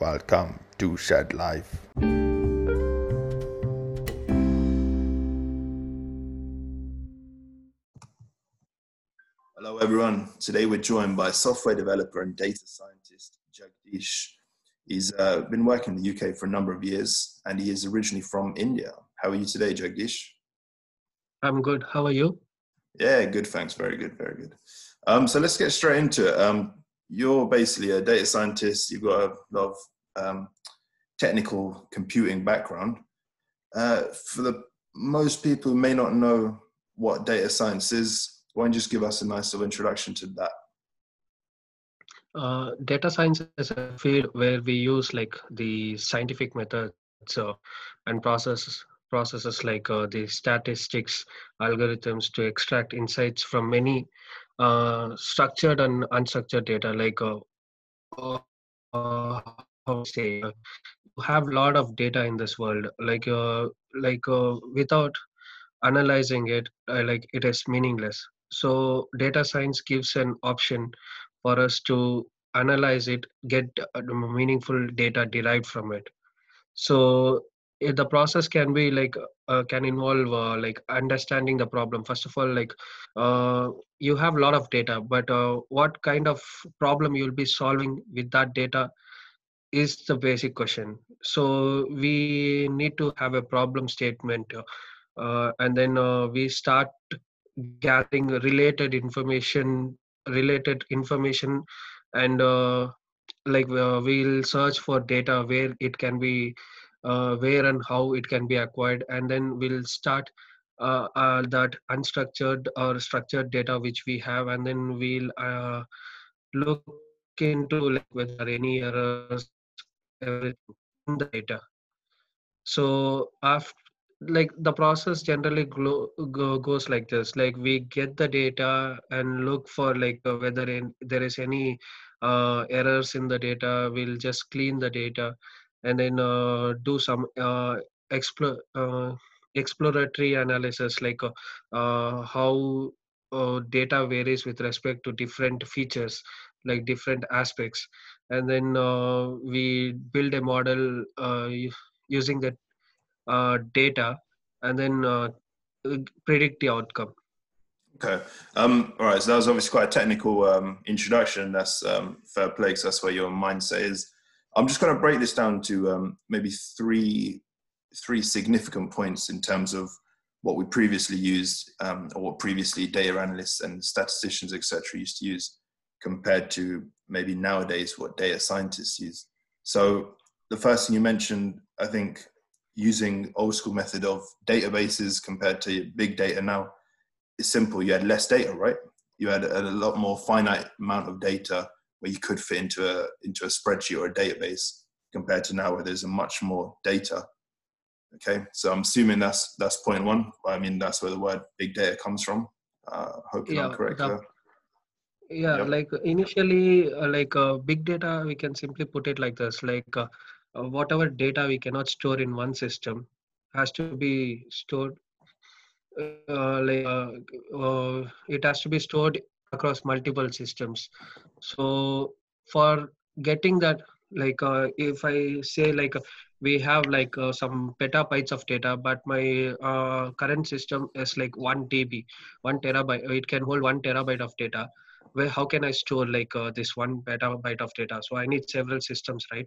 Welcome to Shed Life. Hello, everyone. Today we're joined by software developer and data scientist Jagdish. He's uh, been working in the UK for a number of years and he is originally from India. How are you today, Jagdish? I'm good. How are you? Yeah, good. Thanks. Very good. Very good. Um, so let's get straight into it. Um, you're basically a data scientist. You've got a lot of um, technical computing background. Uh, for the most people who may not know what data science is, why don't you just give us a nice little introduction to that? Uh, data science is a field where we use like the scientific methods uh, and processes processes like uh, the statistics algorithms to extract insights from many uh, structured and unstructured data like uh, uh, say uh, you have a lot of data in this world like uh, like uh, without analyzing it uh, like it is meaningless. So data science gives an option for us to analyze it get uh, meaningful data derived from it. So the process can be like uh, can involve uh, like understanding the problem. First of all like uh, you have a lot of data but uh, what kind of problem you'll be solving with that data is the basic question. So we need to have a problem statement uh, uh, and then we start gathering related information related information and like we'll search for data where it can be uh, where and how it can be acquired and then we'll start uh, uh, that unstructured or structured data which we have and then we'll uh, look into like whether any errors in the data. So after like the process generally glo- go, goes like this. Like we get the data and look for like uh, whether in, there is any uh, errors in the data we'll just clean the data and then uh, do some uh, explore uh, exploratory analysis like how data varies with respect to different features like different aspects and then we build a model using that data and then predict the outcome Okay. Um, all right. So that was obviously quite a technical um, introduction. That's um, fair play 'cause that's where your mindset is. I'm just going to break this down to um, maybe three three significant points in terms of what we previously used um, or what previously data analysts and statisticians etc used to use compared to maybe nowadays what data scientists use. So the first thing you mentioned i think using old school method of databases compared to big data now is simple. You had less data right? You had a lot more finite amount of data where you could fit into a into a spreadsheet or a database compared to now where there's a much more data Okay, so I'm assuming that's that's point one. I mean, that's where the word big data comes from. Uh, hopefully, I'm correct there. yeah Yep. like initially uh, like uh, big data we can simply put it like this like uh, uh, whatever data we cannot store in one system has to be stored uh, like uh, uh, it has to be stored across multiple systems. So for getting that like uh, if i say like uh, we have like uh, some petabytes of data but my uh, current system is like 1 tb 1 terabyte it can hold 1 terabyte of data. Where how can i store like uh, this 1 petabyte of data? So i need several systems right?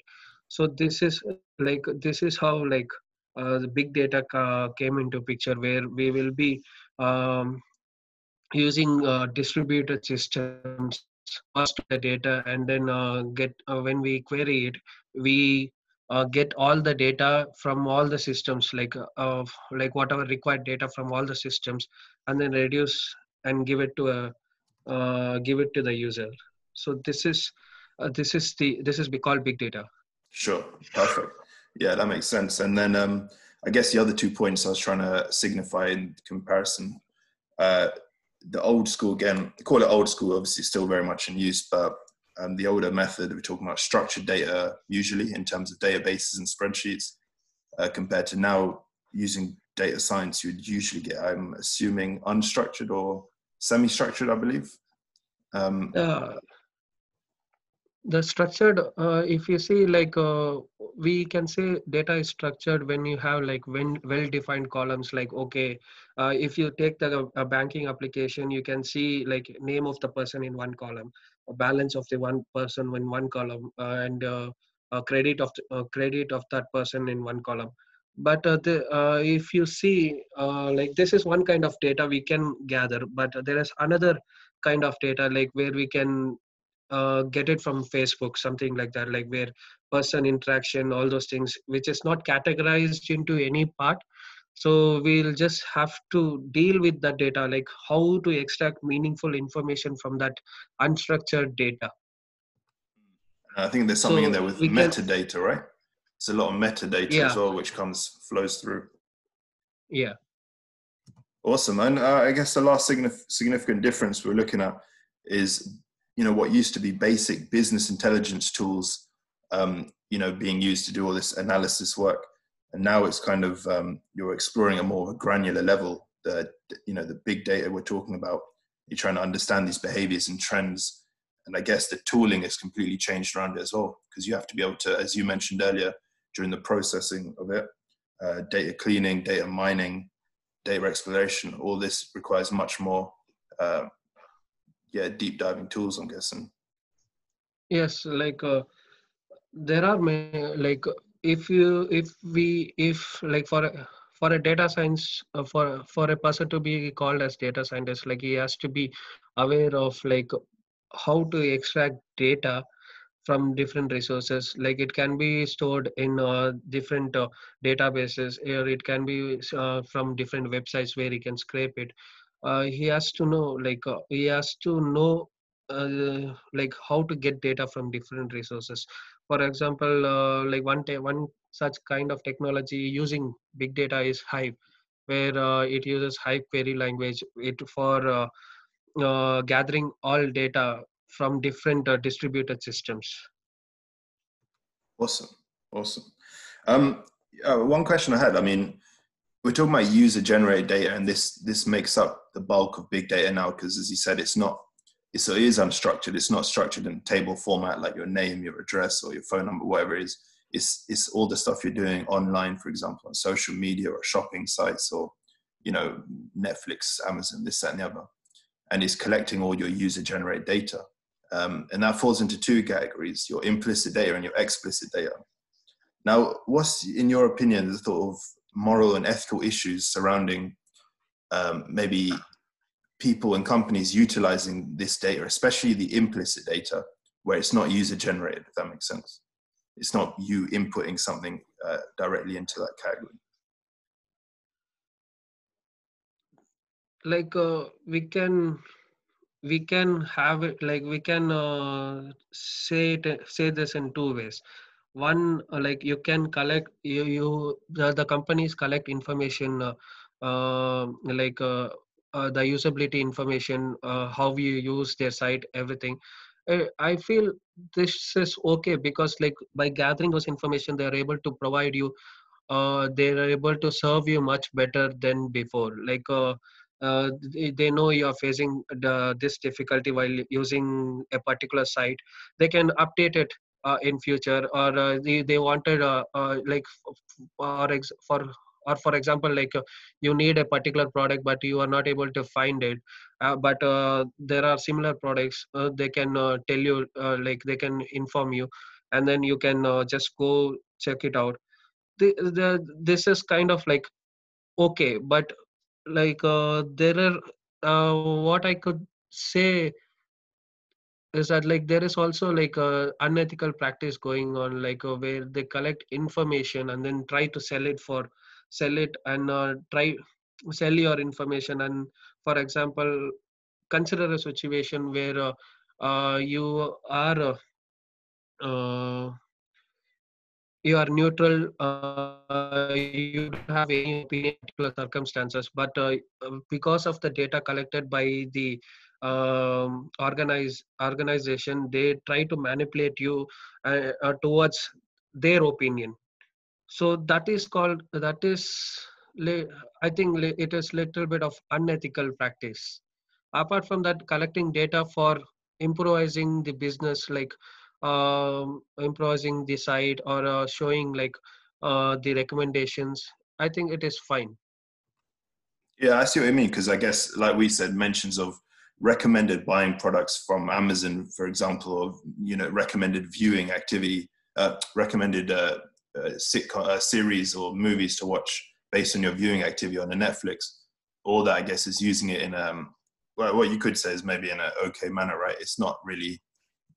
So this is like this is how like uh, the big data ca- came into picture where we will be um, using uh, distributed systems pass the data and then uh, get uh, when we query it we uh, get all the data from all the systems like uh, like whatever required data from all the systems and then reduce and give it to a uh, give it to the user so this is uh, this is the this is called big data Sure, perfect. Yeah, that makes sense. And then um, I guess the other two points I was trying to signify in comparison, the old school again, call it old school. Obviously, still very much in use, but um, the older method we're talking about structured data usually in terms of databases and spreadsheets uh, compared to now using data science you would usually get i'm assuming unstructured or semi-structured i believe um, uh, the structured uh, if you see like uh, we can say data is structured when you have like when well defined columns like okay uh, if you take the a banking application you can see like name of the person in one column balance of the one person in one column uh, and uh, credit of the, credit of that person in one column. But uh, the, if you see like this is one kind of data we can gather but there is another kind of data like where we can uh, get it from facebook something like that like where person interaction all those things which is not categorized into any part. So we'll just have to deal with the data like how to extract meaningful information from that unstructured data. I think there's something so in there with metadata can, right? It's a lot of metadata yeah. as well which comes flows through. Yeah. Awesome. And uh, i guess the last significant difference we're looking at is you know what used to be basic business intelligence tools um, you know being used to do all this analysis work. And now it's kind of um, you're exploring a more granular level the you know the big data we're talking about. You're trying to understand these behaviors and trends. And i guess the tooling has completely changed around it as well because you have to be able to as you mentioned earlier during the processing of it uh, data cleaning data mining data exploration all this requires much more uh, yeah deep diving tools i'm guessing. Yes like uh, there are many, like if you if we if like for for a data science uh, for for a person to be called as data scientist like he has to be aware of like how to extract data from different resources. Like it can be stored in uh, different uh, databases or it can be uh, from different websites where he can scrape it uh, he has to know like uh, he has to know uh, like how to get data from different resources. For example uh, like one one such kind of technology using big data is hive where uh, it uses hive query language it for uh, gathering all data from different distributed systems. Awesome. Awesome. Um, one question i had i mean we're talking about user generated data and this this makes up the bulk of big data now because as you said it's not it's, it is unstructured. It's not structured in table format like your name your address or your phone number whatever it is. It's it's all the stuff you're doing online for example on social media or shopping sites or you know netflix amazon this that and the other. And it's collecting all your user generated data. Um, and that falls into two categories your implicit data and your explicit data. Now what's in your opinion the sort of moral and ethical issues surrounding um, maybe people and companies utilizing this data, especially the implicit data, where it's not user generated, if that makes sense. It's not you inputting something uh, directly into that category. Like uh, we can we can have it like we can uh, say it say this in two ways one uh, like you can collect you, you the, the companies collect information uh, like uh, uh, the usability information uh, how you use their site everything. I feel this is okay because like by gathering those information they are able to provide you they are able to serve you much better than before. Like uh, they know you are facing the, this difficulty while using a particular site. They can update it uh, in future or uh, they, they wanted uh, uh, like for for or for example like uh, you need a particular product but you are not able to find it uh, but uh, there are similar products uh, they can uh, tell you like they can inform you and then you can just go check it out. The, the, this is kind of like okay but like there are what i could say is that like there is also like a unethical practice going on like uh, where they collect information and then try to sell it for sell it and uh, try sell your information. And for example consider a situation where uh, uh you are uh, you are neutral uh, you don't have any opinion particular circumstances but because of the data collected by the um, organize organization they try to manipulate you uh, uh, towards their opinion so that is called that is i think it is little bit of unethical practice. Apart from that collecting data for improvising the business like um, improvising the site or uh, showing like uh, the recommendations i think it is fine. Yeah i see what you mean because i guess like we said mentions of recommended buying products from amazon for example or you know recommended viewing activity uh, recommended sitcom, uh, series or movies to watch based on your viewing activity on a netflix all that i guess is using it in um well, what you could say is maybe in an okay manner right it's not really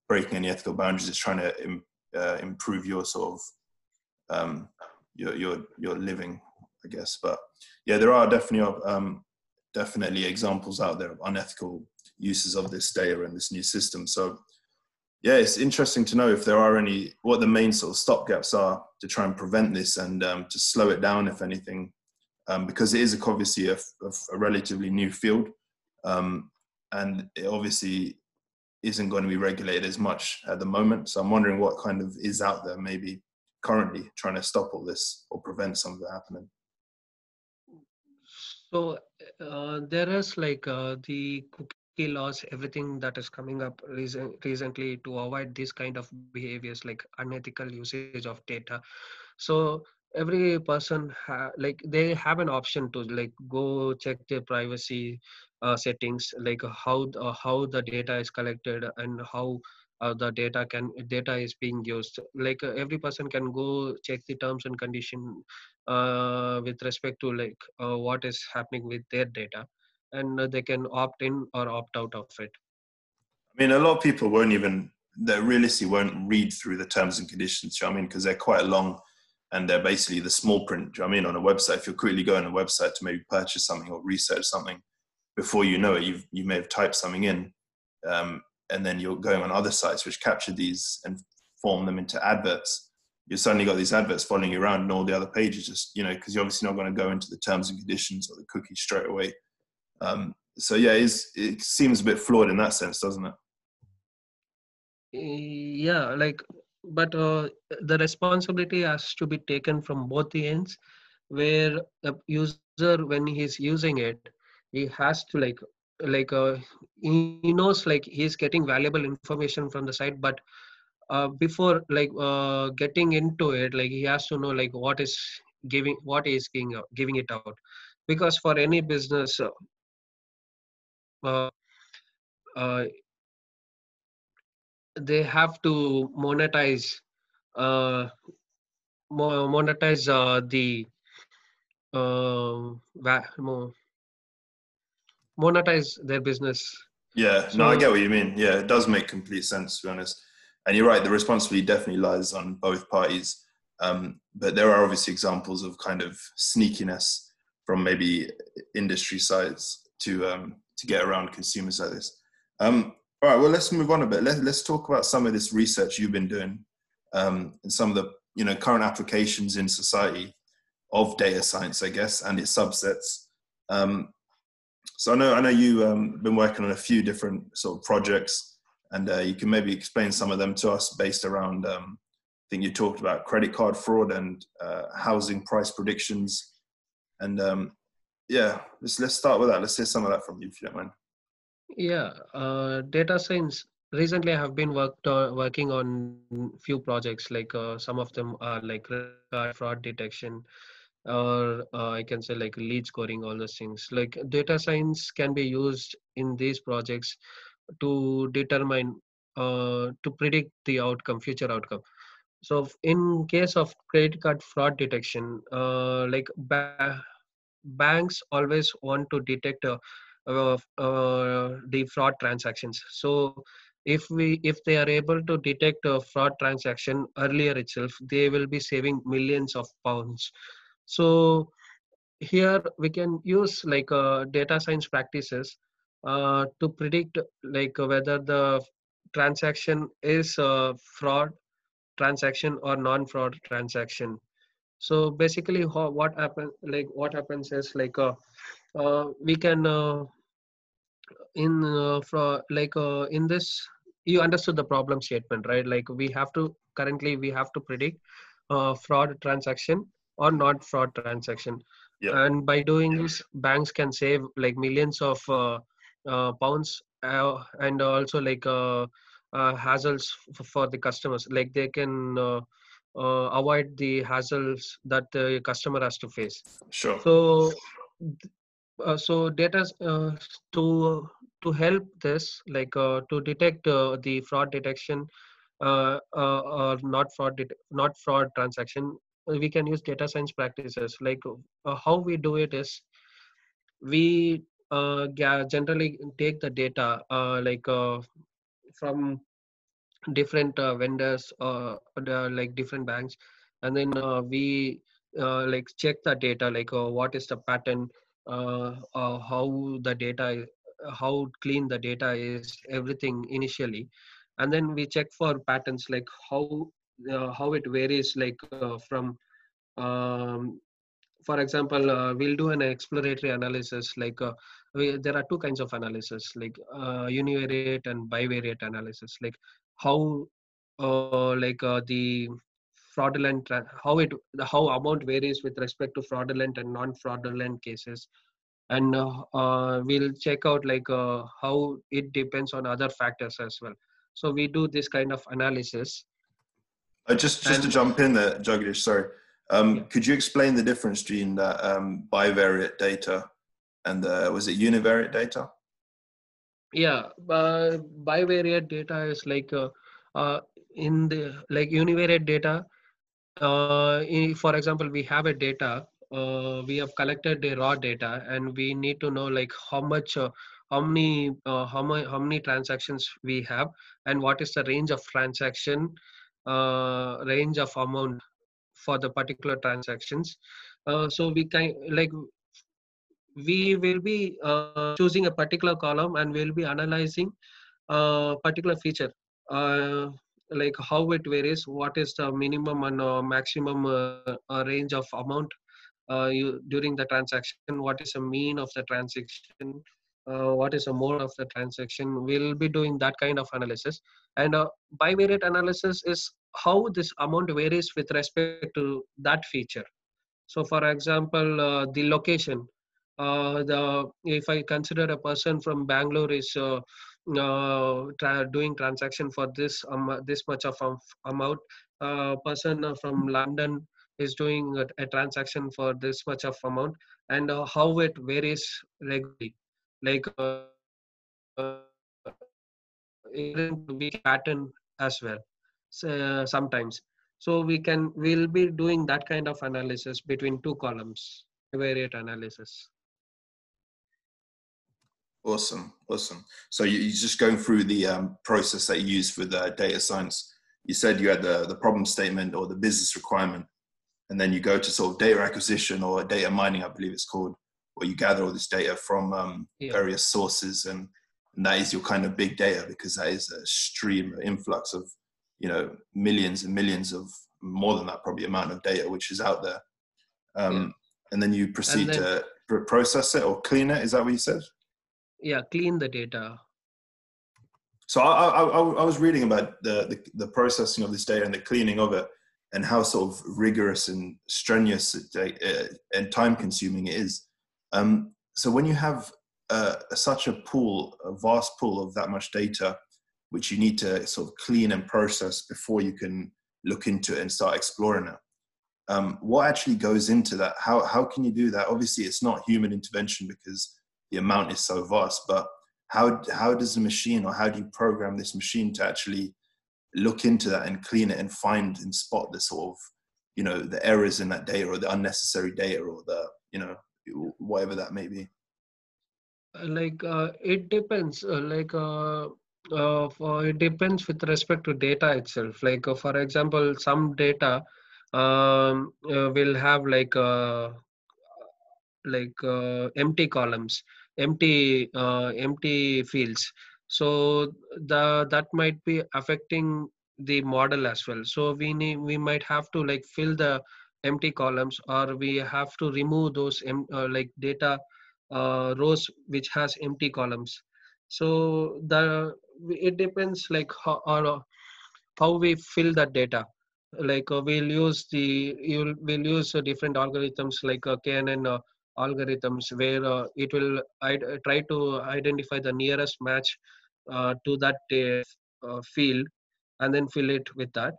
breaking any ethical boundaries it's trying to Im- uh, improve your sort of um, your your your living, I guess. But yeah, there are definitely um, definitely examples out there of unethical uses of this data and this new system. So yeah, it's interesting to know if there are any what the main sort of stopgaps are to try and prevent this and um, to slow it down, if anything, um, because it is obviously a, a, relatively new field, um, and it obviously isn't going to be regulated as much at the moment. So I'm wondering what kind of is out there, maybe currently trying to stop all this or prevent some of it happening? So uh, there is like uh, the laws, everything that is coming up recent, recently to avoid this kind of behaviors like unethical usage of data. So every person ha- like they have an option to like go check their privacy uh, settings like how uh, how the data is collected and how uh, the data can data is being used like uh, every person can go check the terms and condition uh, with respect to like uh, what is happening with their data and they can opt in or opt out of it. I mean a lot of people won't even they realistically won't read through the terms and conditions you know i mean? Because they're quite long and they're basically the small print you know i mean on a website. If you're quickly going on a website to maybe purchase something or research something before you know it you've you may have typed something in um, and then you're going on other sites which capture these and form them into adverts. You've suddenly got these adverts following you around and all the other pages just you know because you're obviously not going to go into the terms and conditions or the cookies straight away um, so yeah it seems a bit flawed in that sense doesn't it? Yeah like but uh, the responsibility has to be taken from both the ends where the user when he's using it he has to like like uh, he, knows like he's getting valuable information from the site but uh, before like uh, getting into it like he has to know like what is giving what is giving giving it out. Because for any business uh they have to monetize uh, monetize uh, the uh, monetize their business. Yeah, so, no, I get what you mean. Yeah, it does make complete sense to be honest. And you're right, the responsibility definitely lies on both parties. Um, but there are obviously examples of kind of sneakiness from maybe industry sides to um, to get around consumers like this. Um, all right, well, let's move on a bit. Let, let's talk about some of this research you've been doing um, and some of the you know current applications in society of data science, I guess, and its subsets. Um, so I know I know you um, been working on a few different sort of projects, and uh, you can maybe explain some of them to us based around. Um, I think you talked about credit card fraud and uh, housing price predictions, and um, yeah, let's let's start with that. Let's hear some of that from you, if you don't mind. Yeah, uh, data science. Recently, I have been worked on, working on few projects. Like uh, some of them are like fraud detection, or uh, I can say like lead scoring, all those things. Like data science can be used in these projects to determine, uh, to predict the outcome, future outcome. So in case of credit card fraud detection, uh, like banks always want to detect uh, uh, uh, the fraud transactions. So if we if they are able to detect a fraud transaction earlier itself, they will be saving millions of pounds so here we can use like uh, data science practices uh, to predict like whether the transaction is a fraud transaction or non-fraud transaction so basically what happens like what happens is like uh, uh, we can uh, in uh, for like uh, in this you understood the problem statement right? Like we have to currently we have to predict uh, fraud transaction or not fraud transaction. And by doing this banks can save like millions of uh, uh, pounds uh, and also like uh, uh, hassles f- for the customers. Like they can uh, uh, avoid the hassles that the customer has to face Sure. so uh, so data uh, to to help this like uh, to detect uh, the fraud detection uh, uh, or not fraud det- not fraud transaction we can use data science practices like uh, how we do it is we uh, generally take the data uh, like uh, from different uh, vendors uh, the, like different banks. And then uh, we uh, like check the data like uh, what is the pattern uh, uh, how the data how clean the data is everything initially. And then we check for patterns like how uh, how it varies like uh, from um, for example uh, we'll do an exploratory analysis like uh, we, there are two kinds of analysis like uh, univariate and bivariate analysis. Like how uh, like uh, the fraudulent how it the how amount varies with respect to fraudulent and non fraudulent cases and uh, uh, we'll check out like uh, how it depends on other factors as well so we do this kind of analysis Uh, just just to jump in there, Jagdish, sorry. Um, Yeah. Could you explain the difference between that um, bivariate data and was it univariate data? Yeah uh, bivariate data is like uh, uh, in the like univariate data uh, in, for example we have a data uh, we have collected the raw data and we need to know like how much uh, how many how many how many transactions we have and what is the range of transaction range of amount for the particular transactions. So we can like we will be uh, choosing a particular column and we'll be analyzing a particular feature uh, like how it varies what is the minimum and uh, maximum uh, uh, range of amount uh, you, during the transaction what is the mean of the transaction uh, what is the mode of the transaction we'll be doing that kind of analysis. And uh, bivariate analysis is how this amount varies with respect to that feature. So for example uh, the location uh, the if i consider a person from bangalore is uh, uh, tra- doing transaction for this um, this much of am- amount uh, person uh, from london is doing a, a transaction for this much of amount and uh, how it varies regularly. Like uh, uh, pattern as well so, sometimes. So we can we'll be doing that kind of analysis between two columns variate analysis Awesome, awesome. So you, you're just going through the um, process that you use for the data science. You said you had the, the problem statement or the business requirement, and then you go to sort of data acquisition or data mining, I believe it's called, where you gather all this data from um, Yeah. various sources, and, and that is your kind of big data because that is a stream, an influx of you know millions and millions of more than that probably amount of data which is out there. Um, And then you proceed then- to process it or clean it. Is that what you said? Yeah clean the data So I, I, I was reading about the, the, the processing of this data and the cleaning of it, and how sort of rigorous and strenuous and time consuming it is. Um, so when you have uh, such a pool, a vast pool of that much data, which you need to sort of clean and process before you can look into it and start exploring it. Um, what actually goes into that? How how can you do that? Obviously, it's not human intervention because the amount is so vast, but how how does the machine or how do you program this machine to actually look into that and clean it and find and spot the sort of you know the errors in that data or the unnecessary data or the you know whatever that may be? Like uh, it depends uh, like uh, uh, for, it depends with respect to data itself. Like uh, for example some data um, uh, will have like uh, like uh, empty columns empty uh, empty fields. So the that might be affecting the model as well. So we need we might have to like fill the empty columns or we have to remove those uh, like data uh, rows which has empty columns. So the it depends like how or how we fill that data. Like uh, we'll use the you'll we'll use uh, different algorithms like uh, knn uh, algorithms where uh, it will I'd, uh, try to identify the nearest match uh, to that uh, uh, field and then fill it with that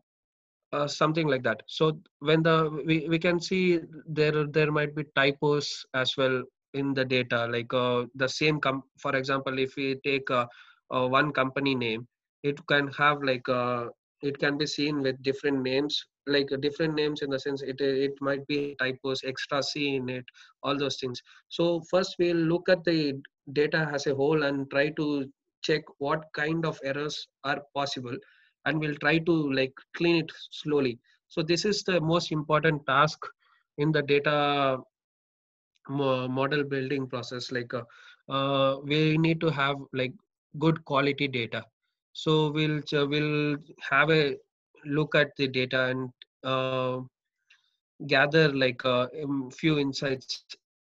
uh, something like that. So when the we, we can see there there might be typos as well in the data like the same com for example if we take one company name it can have like it can be seen with different names like uh, different names in the sense it it might be typos extra c in it all those things. So first we'll look at the data as a whole and try to check what kind of errors are possible and we'll try to like clean it slowly. So this is the most important task in the data model building process like uh, uh, we need to have like good quality data. So we'll uh, we'll have a look at the data and uh, gather like a uh, few insights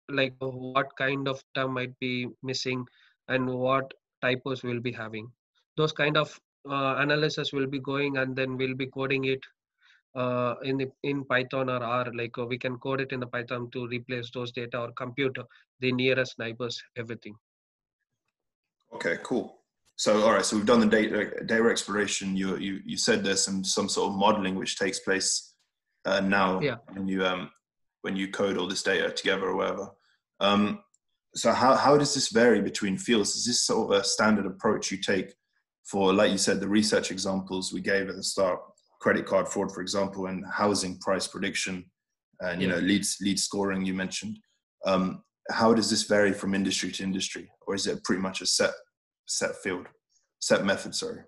like what kind of term might be missing and what typos will be having. Those kind of uh, analysis will be going and then we'll be coding it uh, in the, in python or r like uh, we can code it in the python to replace those data or compute the nearest neighbors everything. Okay cool so all right so we've done the data data exploration you you, you said there's some some sort of modeling which takes place uh, now yeah. when you um when you code all this data together or whatever um so how, how does this vary between fields is this sort of a standard approach you take for, like you said, the research examples we gave at the start, credit card fraud, for example, and housing price prediction, and you yeah. know leads lead scoring you mentioned. Um, how does this vary from industry to industry, or is it pretty much a set set field, set method? Sorry.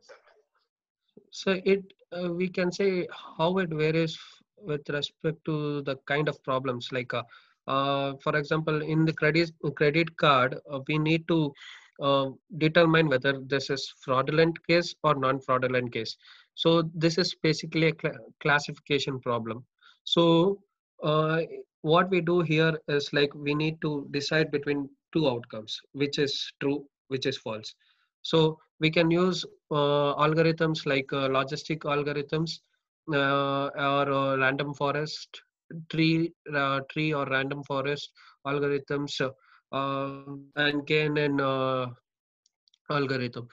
So it uh, we can say how it varies with respect to the kind of problems. Like, uh, uh, for example, in the credit credit card, uh, we need to uh, determine whether this is fraudulent case or non-fraudulent case. So this is basically a cl classification problem. So uh, what we do here is like we need to decide between two outcomes, which is true, which is false. So we can use uh, algorithms like uh, logistic algorithms uh, or uh, random forest tree tree or random forest algorithms uh, and KNN uh, algorithm.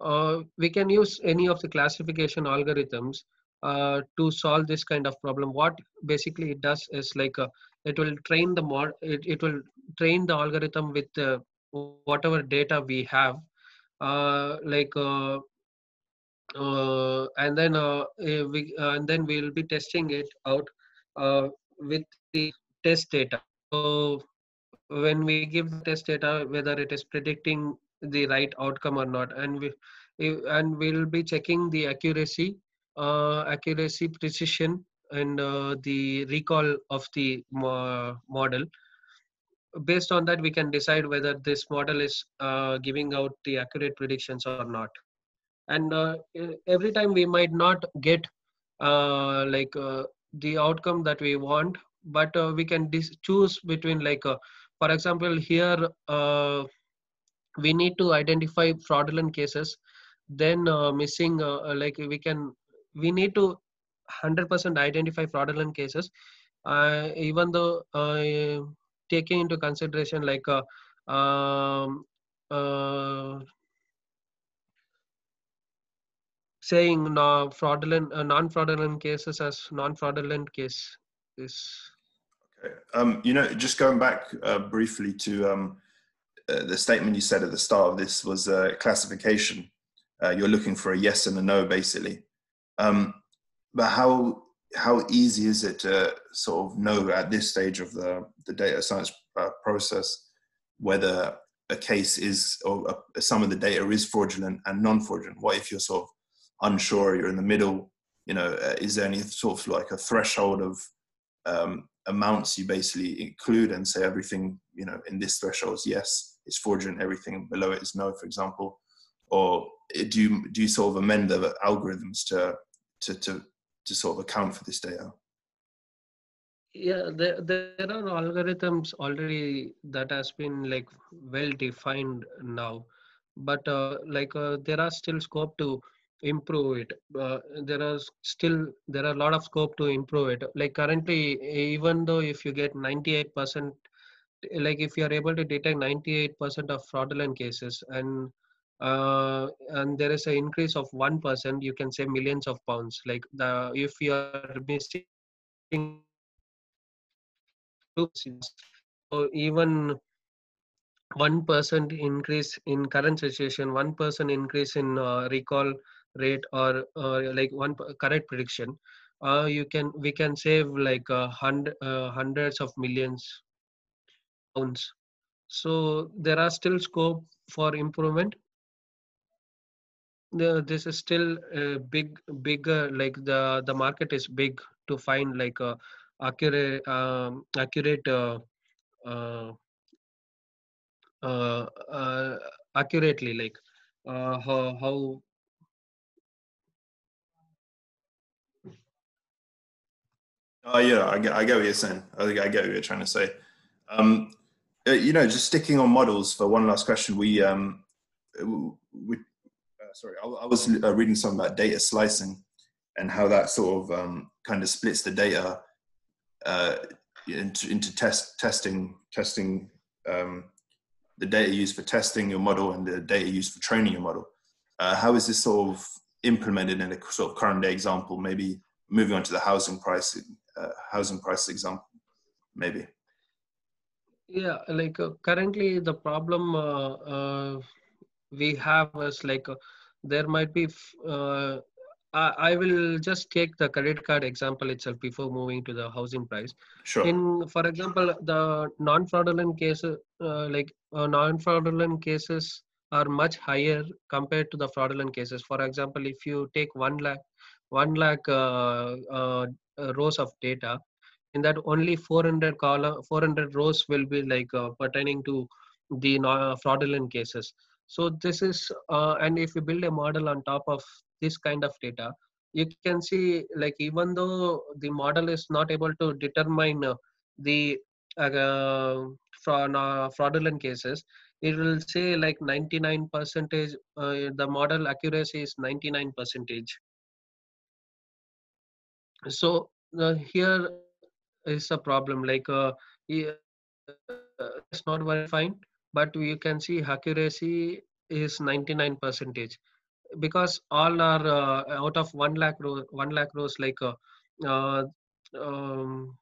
Uh, we can use any of the classification algorithms uh, to solve this kind of problem. What basically it does is like uh, it will train the mod, it, it will train the algorithm with uh, whatever data we have, uh, like uh and then eh, we and then we will be testing it out with the test data. So when we give the test data whether it is predicting the right outcome or not and we and we'll be checking the accuracy uh, accuracy precision and uh, the recall of the mo model based on that we can decide whether this model is uh, giving out the accurate predictions or not. And uh, every time we might not get uh, like uh, the outcome that we want but we can choose between like for example here uh, we need to identify fraudulent cases then uh, missing uh, uh like we can we need to 100% identify fraudulent cases. Uh, even though uh, taking into consideration like um, saying no fraudulent non-fraudulent cases as non-fraudulent case is Okay. Um, you know, just going back uh, briefly to um, uh, the statement you said at the start of this was uh, classification. Uh, you're looking for a yes and a no, basically. Um, but how how easy is it to sort of know at this stage of the the data science uh, process whether a case is or uh, some of the data is fraudulent and non-fraudulent? What if you're sort of unsure? You're in the middle. You know, is there any sort of like a threshold of um, amounts you basically include and say everything you know in this threshold is yes it's fraudulent everything below it is no for example or do you do you sort of amend the algorithms to to to, to sort of account for this data? Yeah there, there are algorithms already that has been like well defined now. But uh, like uh, there are still scope to improve it. Uh, there are still there are a lot of scope to improve it. Like currently even though if you get 98 percent like if you are able to detect 98 percent of fraudulent cases and uh, and there is an increase of one percent, you can say millions of pounds. Like the if you are missing so even one percent increase in current situation, one percent increase in uh, recall rate or uh, like one correct prediction, uh, you can we can save like uh, uh, hundreds of millions pounds. So there are still scope for improvement. The, this is still a big bigger like the the market is big to find like a accurate um, accurate uh, uh, uh, uh, accurately like uh, how, how Oh yeah, I get, I get what you're saying. I think I get what you're trying to say. Um, uh, you know, just sticking on models for one last question. We, um, we, uh, sorry, I, I was uh, reading something about data slicing and how that sort of um, kind of splits the data uh, into, into test testing testing um, the data used for testing your model and the data used for training your model. Uh, how is this sort of implemented in a sort of current day example? Maybe moving on to the housing price uh, housing price example, maybe. Yeah, like uh, currently the problem uh, uh, we have is like there might be I will just take the credit card example itself before moving to the housing price. Sure. In, for example, the non-fraudulent cases, uh, like uh, non-fraudulent cases are much higher compared to the fraudulent cases. For example, if you take one lakh, one lakh uh, uh rows of data, in that only 400 column, 400 rows will be like uh, pertaining to the fraudulent cases. So this is, uh, and if you build a model on top of this kind of data you can see like even though the model is not able to determine uh, the uh, fraudulent cases it will say like 99 percentage uh, the model accuracy is 99 percentage. So uh, here is a problem like it's not very fine but you can see accuracy is 99 percentage. Because all are uh, out of one lakh row, one lakh rows like uh, uh, um,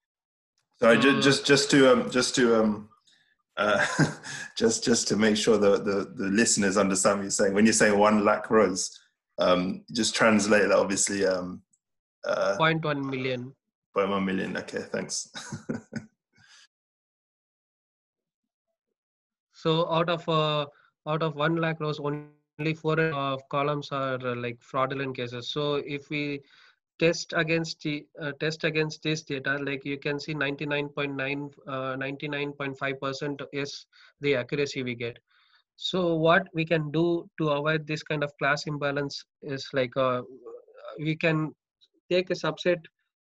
sorry uh, just just to um, just to um, uh, just just to make sure the, the the listeners understand what you're saying. When you say one lakh rows um, just translate that obviously um, uh, 0.1 million. 0.1 million okay thanks so out of uh, out of one lakh rows only four uh, columns are uh, like fraudulent cases. So if we test against the uh, test against this data, like you can see 99.9, 99.5% uh, is the accuracy we get. So what we can do to avoid this kind of class imbalance is like uh, we can take a subset.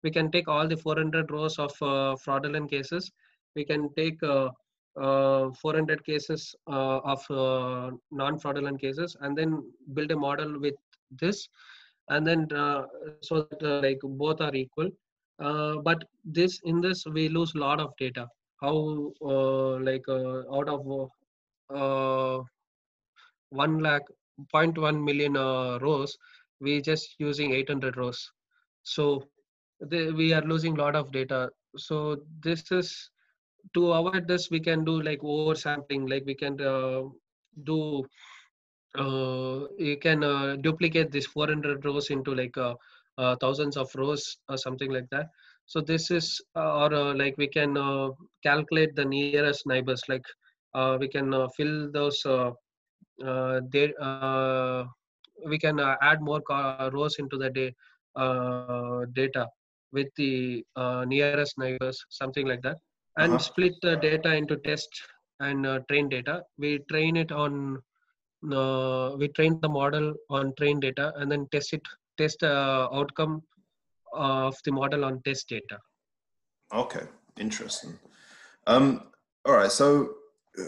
We can take all the 400 rows of uh, fraudulent cases. We can take uh, 400 cases uh, of uh, non-fraudulent cases and then build a model with this. And then so that like both are equal. But this in this we lose a lot of data. How like out of uh, 1 lakh 0.1 million uh, rows we just using 800 rows. So we are losing a lot of data. So this is to avoid this we can do like oversampling like we can uh, do uh, you can uh, duplicate this 400 rows into like uh, uh, thousands of rows or something like that. So this is uh, or like we can calculate the nearest neighbors like we can fill those they, we can add more rows into the day, data with the nearest neighbors something like that and uh-huh. split the data into test and uh, train data. We train it on uh, we train the model on train data and then test it test the uh, outcome of the model on test data. Okay, interesting. Um, all right, so uh,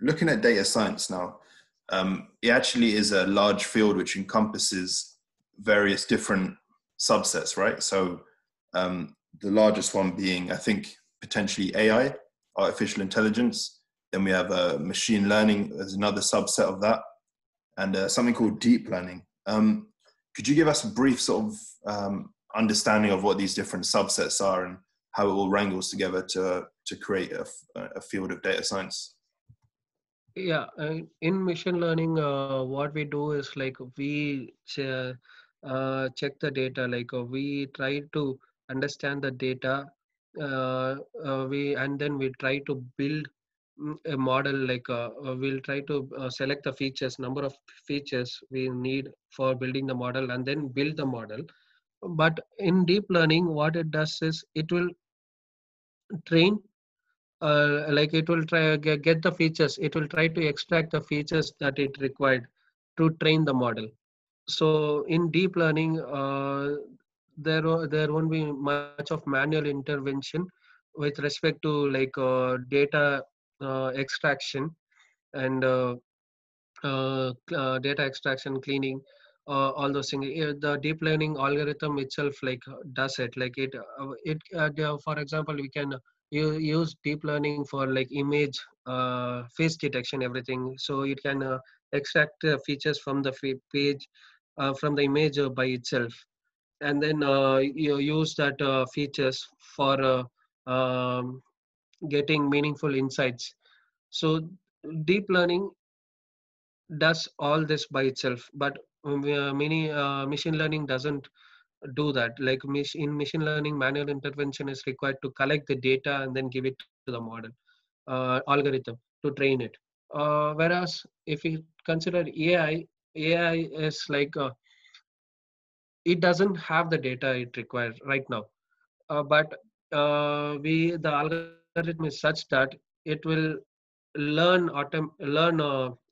looking at data science now, um, it actually is a large field which encompasses various different subsets, right? So um, the largest one being, I think, potentially AI, artificial intelligence. Then we have uh, machine learning as another subset of that. and uh, something called deep learning. Um, could you give us a brief sort of um, understanding of what these different subsets are and how it all wrangles together to to create a, a field of data science? Yeah, uh, in machine learning, uh, what we do is like we ch- uh, check the data. Like uh, we try to understand the data. Uh, uh, we and then we try to build mm, a model. Like uh, uh, we'll try to uh, select the features, number of features we need for building the model, and then build the model. But in deep learning, what it does is it will train uh, like it will try get, get the features it will try to extract the features that it required to train the model so in deep learning there there won't be much of manual intervention with respect to like uh, data uh, extraction and uh, uh, uh, data extraction cleaning uh, all those things. The deep learning algorithm itself like does it. Like it it for example we can use deep learning for like image face detection everything. So it can extract features from the page from the image by itself and then uh, you use that uh, features for uh, um, getting meaningful insights. So deep learning does all this by itself but um, uh, many machine learning doesn't do that. Like in machine learning manual intervention is required to collect the data and then give it to the model uh, algorithm to train it. Uh, whereas if you consider ai ai is like it doesn't have the data it requires right now. Uh, but uh, we the algorithm is such that it will learn autom- learn uh,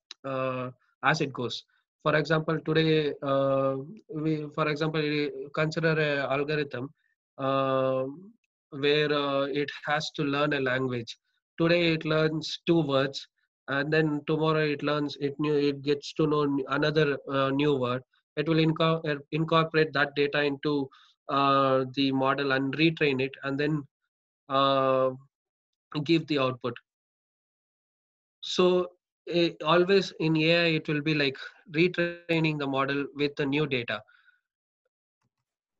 uh, as it goes. For example today uh, we for example consider an algorithm um where uh, it has to learn a language. Today it learns two words and then tomorrow it learns it new it gets to know another new word it will inco- uh, incorporate that data into uh, the model and retrain it and then uh, give the output so eh, always in ai it will be like retraining the model with the new data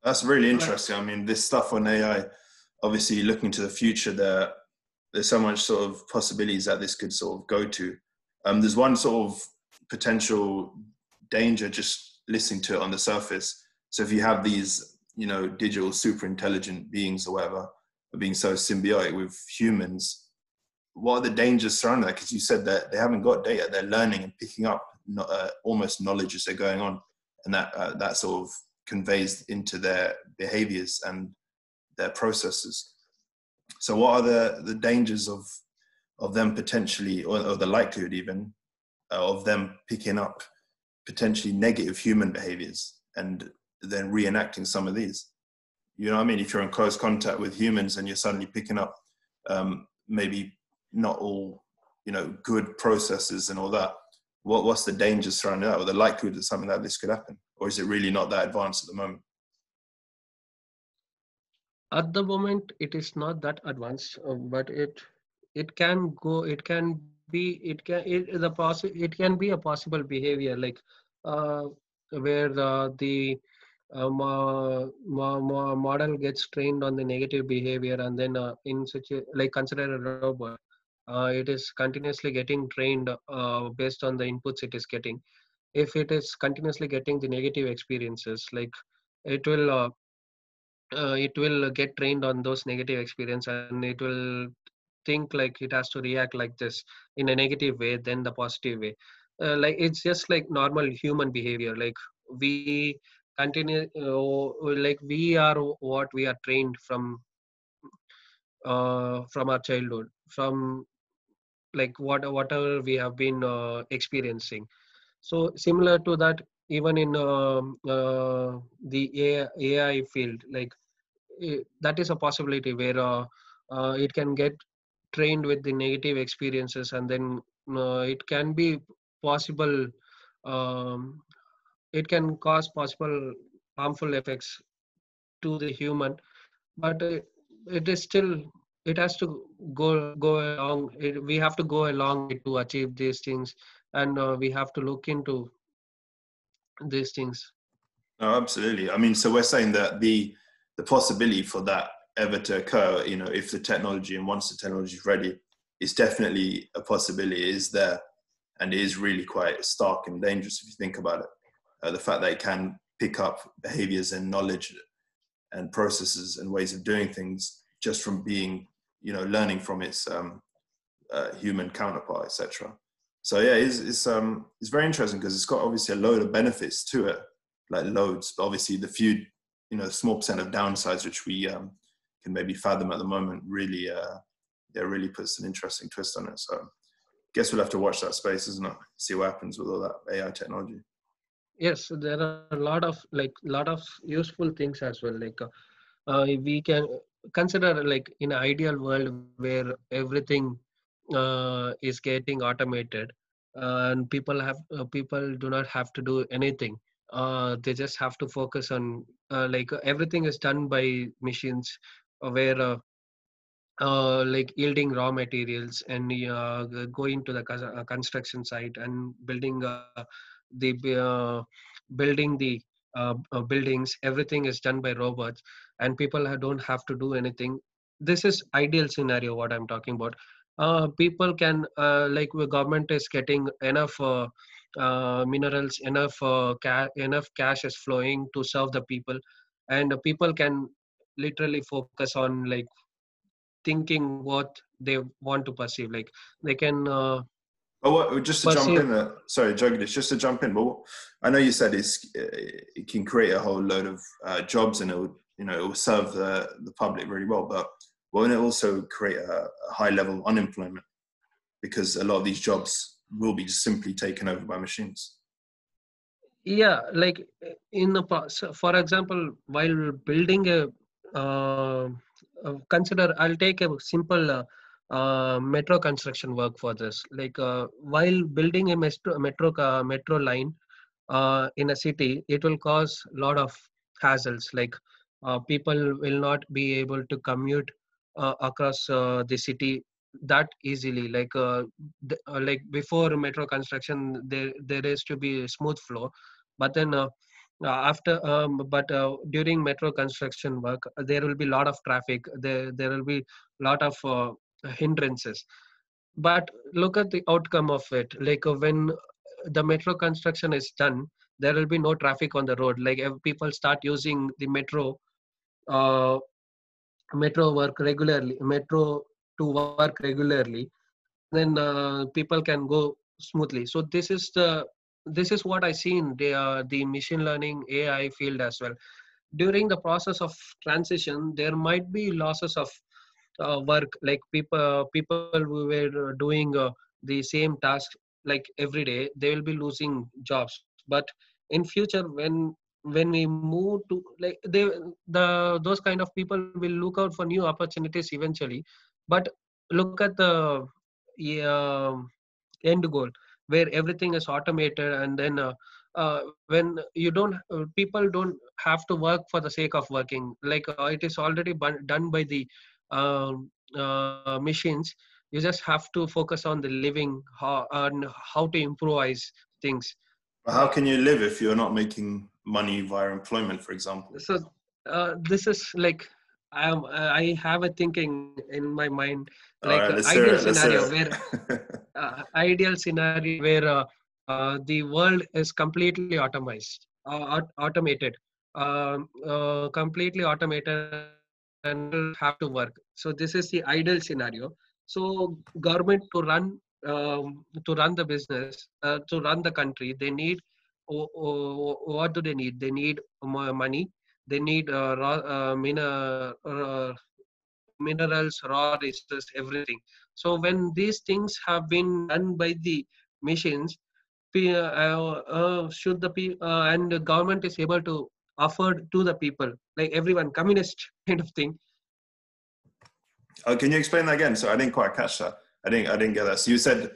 That's really interesting. I mean, this stuff on AI, obviously looking to the future, there there's so much sort of possibilities that this could sort of go to. Um, there's one sort of potential danger just listening to it on the surface. So if you have these, you know, digital super intelligent beings or whatever, being so symbiotic with humans, what are the dangers surrounding that? Because you said that they haven't got data; they're learning and picking up no, uh, almost knowledge as they're going on, and that uh, that sort of conveys into their behaviors and their processes. So, what are the the dangers of of them potentially, or, or the likelihood even uh, of them picking up potentially negative human behaviors and then reenacting some of these? You know what I mean? If you're in close contact with humans and you're suddenly picking up um, maybe not all you know good processes and all that what what's the dangers surrounding that or the likelihood that something like this could happen or is it really not that advanced at the moment at the moment it is not that advanced uh, but it it can go it can be it can it the can be a possible behavior like uh, where the the uh, mo- mo- mo- model gets trained on the negative behavior and then uh, in such a like consider a robot uh, it is continuously getting trained uh, based on the inputs it is getting. If it is continuously getting the negative experiences like it will uh, uh, it will get trained on those negative experience and it will think like it has to react like this in a negative way then the positive way. Uh, like it's just like normal human behavior. Like we continue uh, like we are what we are trained from uh, from our childhood from like what whatever we have been uh, experiencing. So similar to that even in um, uh, the AI, field like eh, that is a possibility where uh, uh, it can get trained with the negative experiences and then uh, it can be possible um, it can cause possible harmful effects to the human but uh, it is still it has to go go along it, we have to go along to achieve these things and uh, we have to look into these things No, absolutely. I mean, so we're saying that the the possibility for that ever to occur, you know, if the technology and once the technology is ready, it's definitely a possibility. It is there, and it is really quite stark and dangerous if you think about it. Uh, the fact that it can pick up behaviors and knowledge and processes and ways of doing things just from being, you know, learning from its um, uh, human counterpart, etc. So yeah, it's it's um it's very interesting because it's got obviously a load of benefits to it like loads. But obviously, the few, you know, small percent of downsides which we um, can maybe fathom at the moment really, uh, yeah, really puts an interesting twist on it. So, I guess we'll have to watch that space, isn't it? See what happens with all that AI technology. yes there are a lot of like lot of useful things as well like uh, uh, we can consider like in an ideal world where everything uh, is getting automated uh, and people have uh, people do not have to do anything uh, they just have to focus on uh, like everything is done by machines where uh, uh, like yielding raw materials and uh, going to the uh, construction site and building uh, the uh, building the buildings everything is done by robots and people don't have to do anything. This is ideal scenario what i'm talking about. People can like the government is getting enough minerals enough ca- enough cash is flowing to serve the people and people can literally focus on like thinking what they want to perceive like they can uh, Oh, what, just to jump in, uh, sorry, Jagdish, just to jump in. But I know you said it's, it can create a whole load of uh, jobs and it will, you know, it will serve the, the public really well. But won't it also create a, a high level of unemployment because a lot of these jobs will be just simply taken over by machines? yeah like in the so for example while building a uh, uh, consider i'll take a simple uh, uh, metro construction work for this. Like uh, while building a metro metro, uh, metro line uh, in a city it will cause a lot of hassles. Like people will not be able to commute across the city that easily. Like th- like before metro construction there there is to be a smooth flow. But then after um, but uh, during metro construction work uh, there will be a lot of traffic there there will be a lot of uh, hindrances. But look at the outcome of it. Like uh, when the metro construction is done there will be no traffic on the road. Like if people start using the metro uh, metro work regularly metro to work regularly then uh, people can go smoothly. So this is the this is what i see in the uh, the machine learning ai field as well. During the process of transition there might be losses of uh, work like people people who were doing uh, the same task like every day they will be losing jobs. But in future when when we move to like they the those kind of people will look out for new opportunities eventually. But look at the yeah, end goal where everything is automated and then uh, uh, when you don't uh, people don't have to work for the sake of working. Like uh, it is already bun- done by the um, uh, machines. You just have to focus on the living how, on how to improvise things. How can you live if you're not making money via employment, for example? so uh, this is like I am I have a thinking in my mind like right, uh, ideal it. Scenario where uh, ideal scenario where uh, uh, the world is completely automized, uh, automated, um, uh, completely automated, and have to work. So this is the ideal scenario. So government to run um, to run the business, uh, to run the country, they need o- o- what do they need? They need mo- money. They need uh, raw, uh, uh, minerals, raw resources, everything. So when these things have been done by the machines, uh, should the and the government is able to afford to the people, like everyone, communist kind of thing. Oh, can you explain that again? So I didn't quite catch that. I didn't. I didn't get that. So you said,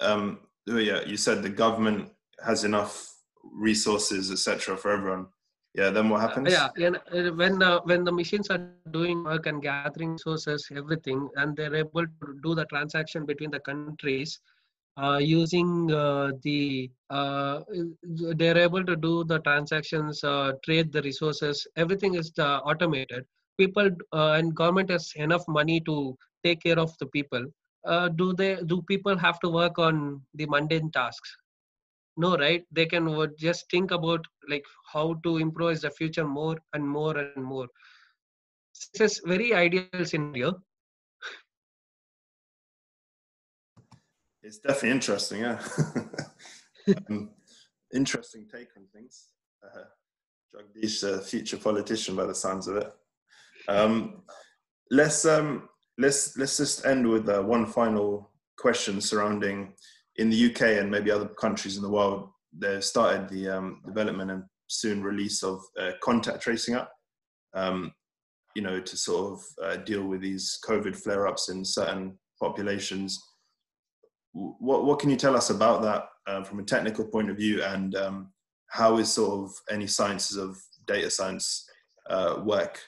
um, yeah, you said the government has enough resources, etc., for everyone. Yeah. Then what happens? Yeah, and uh, when the when the machines are doing work and gathering sources, everything, and they're able to do the transaction between the countries, uh, using uh, the uh, they're able to do the transactions uh, trade the resources everything is uh, automated people uh, and government has enough money to take care of the people do they do people have to work on the mundane tasks no right they can just think about like how to improvise the future more and more and more this is very ideal scenario it's definitely interesting. Yeah, um, interesting take on things. Uh, Jagdish, uh, future politician, by the sounds of it. Um, let's um, let's let's just end with uh, one final question surrounding in the UK and maybe other countries in the world. They've started the um, development and soon release of uh, contact tracing app. Um, you know, to sort of uh, deal with these COVID flare-ups in certain populations what what can you tell us about that uh, from a technical point of view, and um, how is sort of any sciences of data science uh, work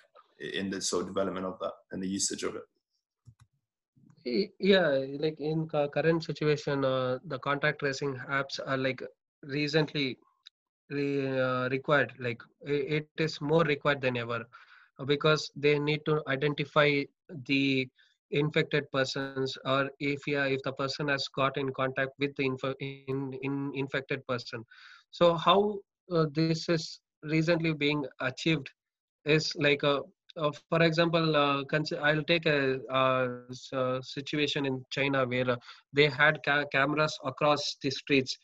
in the sort of development of that and the usage of it? Yeah, like in current situation, uh, the contact tracing apps are like recently re, uh, required. Like it is more required than ever because they need to identify the infected persons or if yeah if the person has got in contact with the in, in infected person so how uh, this is recently being achieved is like a uh, for example, uh, I'll take a, a, situation in China where uh, they had ca- cameras across the streets.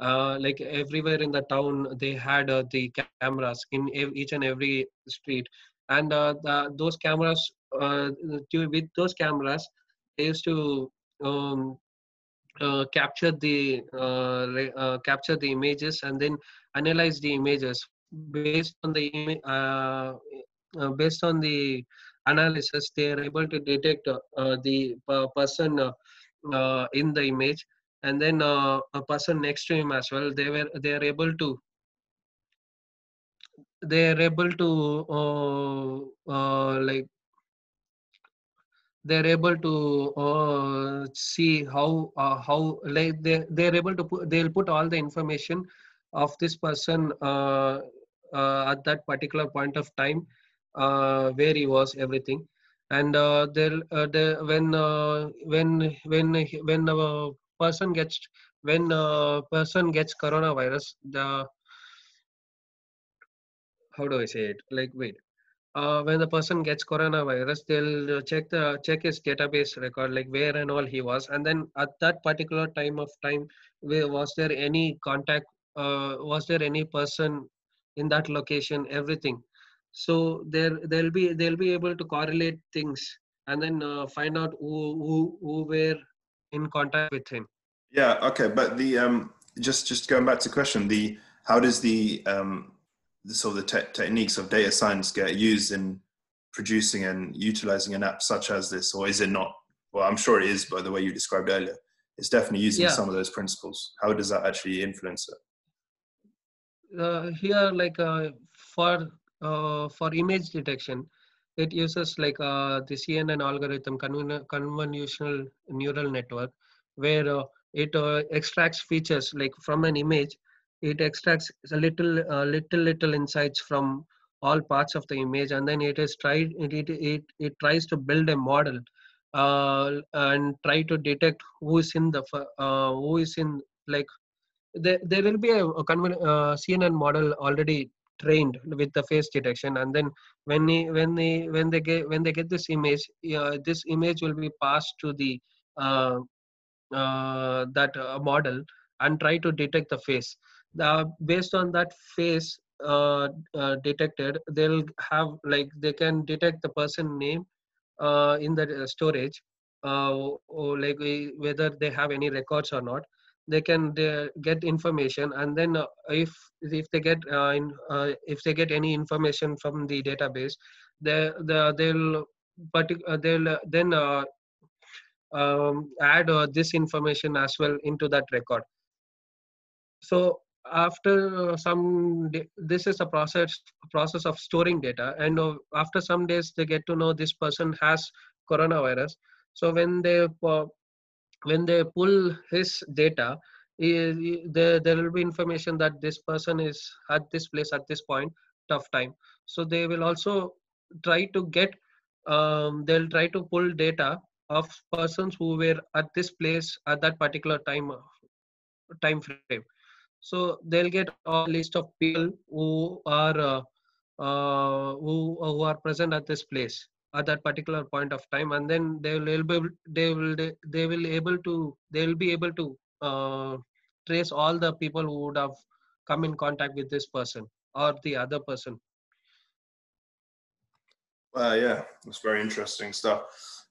Uh, like everywhere in the town, they had uh, the cameras in each and every street, and the, those cameras uh, with those cameras, they used to um, uh, capture the uh, uh, capture the images and then analyze the images based on the uh, uh, based on the analysis. They are able to detect the person in the image and then a person next to him as well. They were they are able to they are able to like they're able to uh, see how uh, how like they they're able to put they'll put all the information of this person uh, uh at that particular point of time uh, where he was everything and uh, they'll they, when when when when a person gets when a person gets coronavirus the how do i say it like wait uh, when the person gets coronavirus, they'll check the check his database record, like where and all he was, and then at that particular time of time, was there any contact? Uh, was there any person in that location? Everything. So there they'll be they'll be able to correlate things and then uh, find out who, who who were in contact with him. Yeah. Okay. But the um just just going back to the question the how does the um the sort of the te- techniques of data science get used in producing and utilizing an app such as this, or is it not? Well, I'm sure it is by the way you described earlier. It's definitely using yeah. some of those principles. How does that actually influence it? Uh, here, like uh, for uh, for image detection, it uses like uh, the CNN algorithm, convolutional neural network, where uh, it uh, extracts features like from an image. It extracts a little uh, little little insights from all parts of the image and then it is tried it it, it, it tries to build a model uh, and try to detect who is in the who is in like there, there will be a, a uh, CNN model already trained with the face detection. And then when they when they when they get when they get this image uh, this image will be passed to the uh, uh, that uh, model and try to detect the face. The, based on that face uh, uh, detected they'll have like they can detect the person name in the storage or like whether they have any records or not they can they get information and then uh, if if they get in, if they get any information from the database they, they they'll partic- they'll then um, add this information as well into that record. So after some this is a process process of storing data and uh, after some days they get to know this person has coronavirus. So when they uh, when they pull his data there, there will be information that this person is at this place at this point tough time. So they will also try to get um, they'll try to pull data of persons who were at this place at that particular time time frame. So they'll get a list of people who are uh, uh, who, who are present at this place at that particular point of time and then they will be able, they will they will able to they will be able to uh, trace all the people who would have come in contact with this person or the other person. Uh, yeah it's very interesting stuff.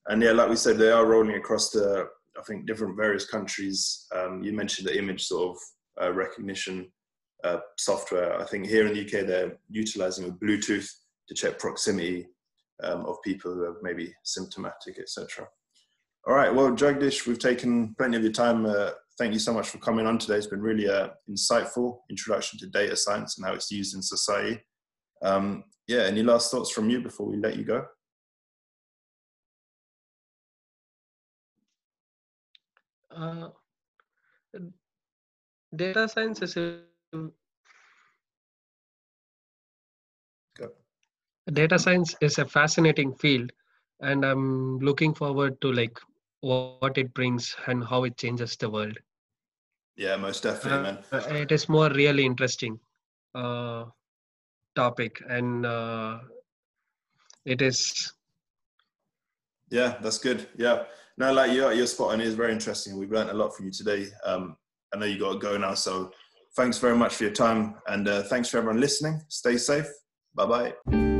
And yeah like we said they are rolling across the i think different various countries. Um, you mentioned the image sort of uh, recognition uh, software. I think here in the UK they're utilizing a Bluetooth to check proximity um, of people who are maybe symptomatic, etc. All right, well, Jagdish, we've taken plenty of your time. Uh, thank you so much for coming on today. It's been really an uh, insightful introduction to data science and how it's used in society. Um, yeah, any last thoughts from you before we let you go? Uh, data science is a data science is a fascinating field and i'm looking forward to like what it brings and how it changes the world yeah most definitely man uh, it is more really interesting uh, topic and uh, it is yeah that's good yeah no like your, your spot on is very interesting we've learned a lot from you today um, I know you got to go now. So thanks very much for your time. And uh, thanks for everyone listening. Stay safe. Bye bye.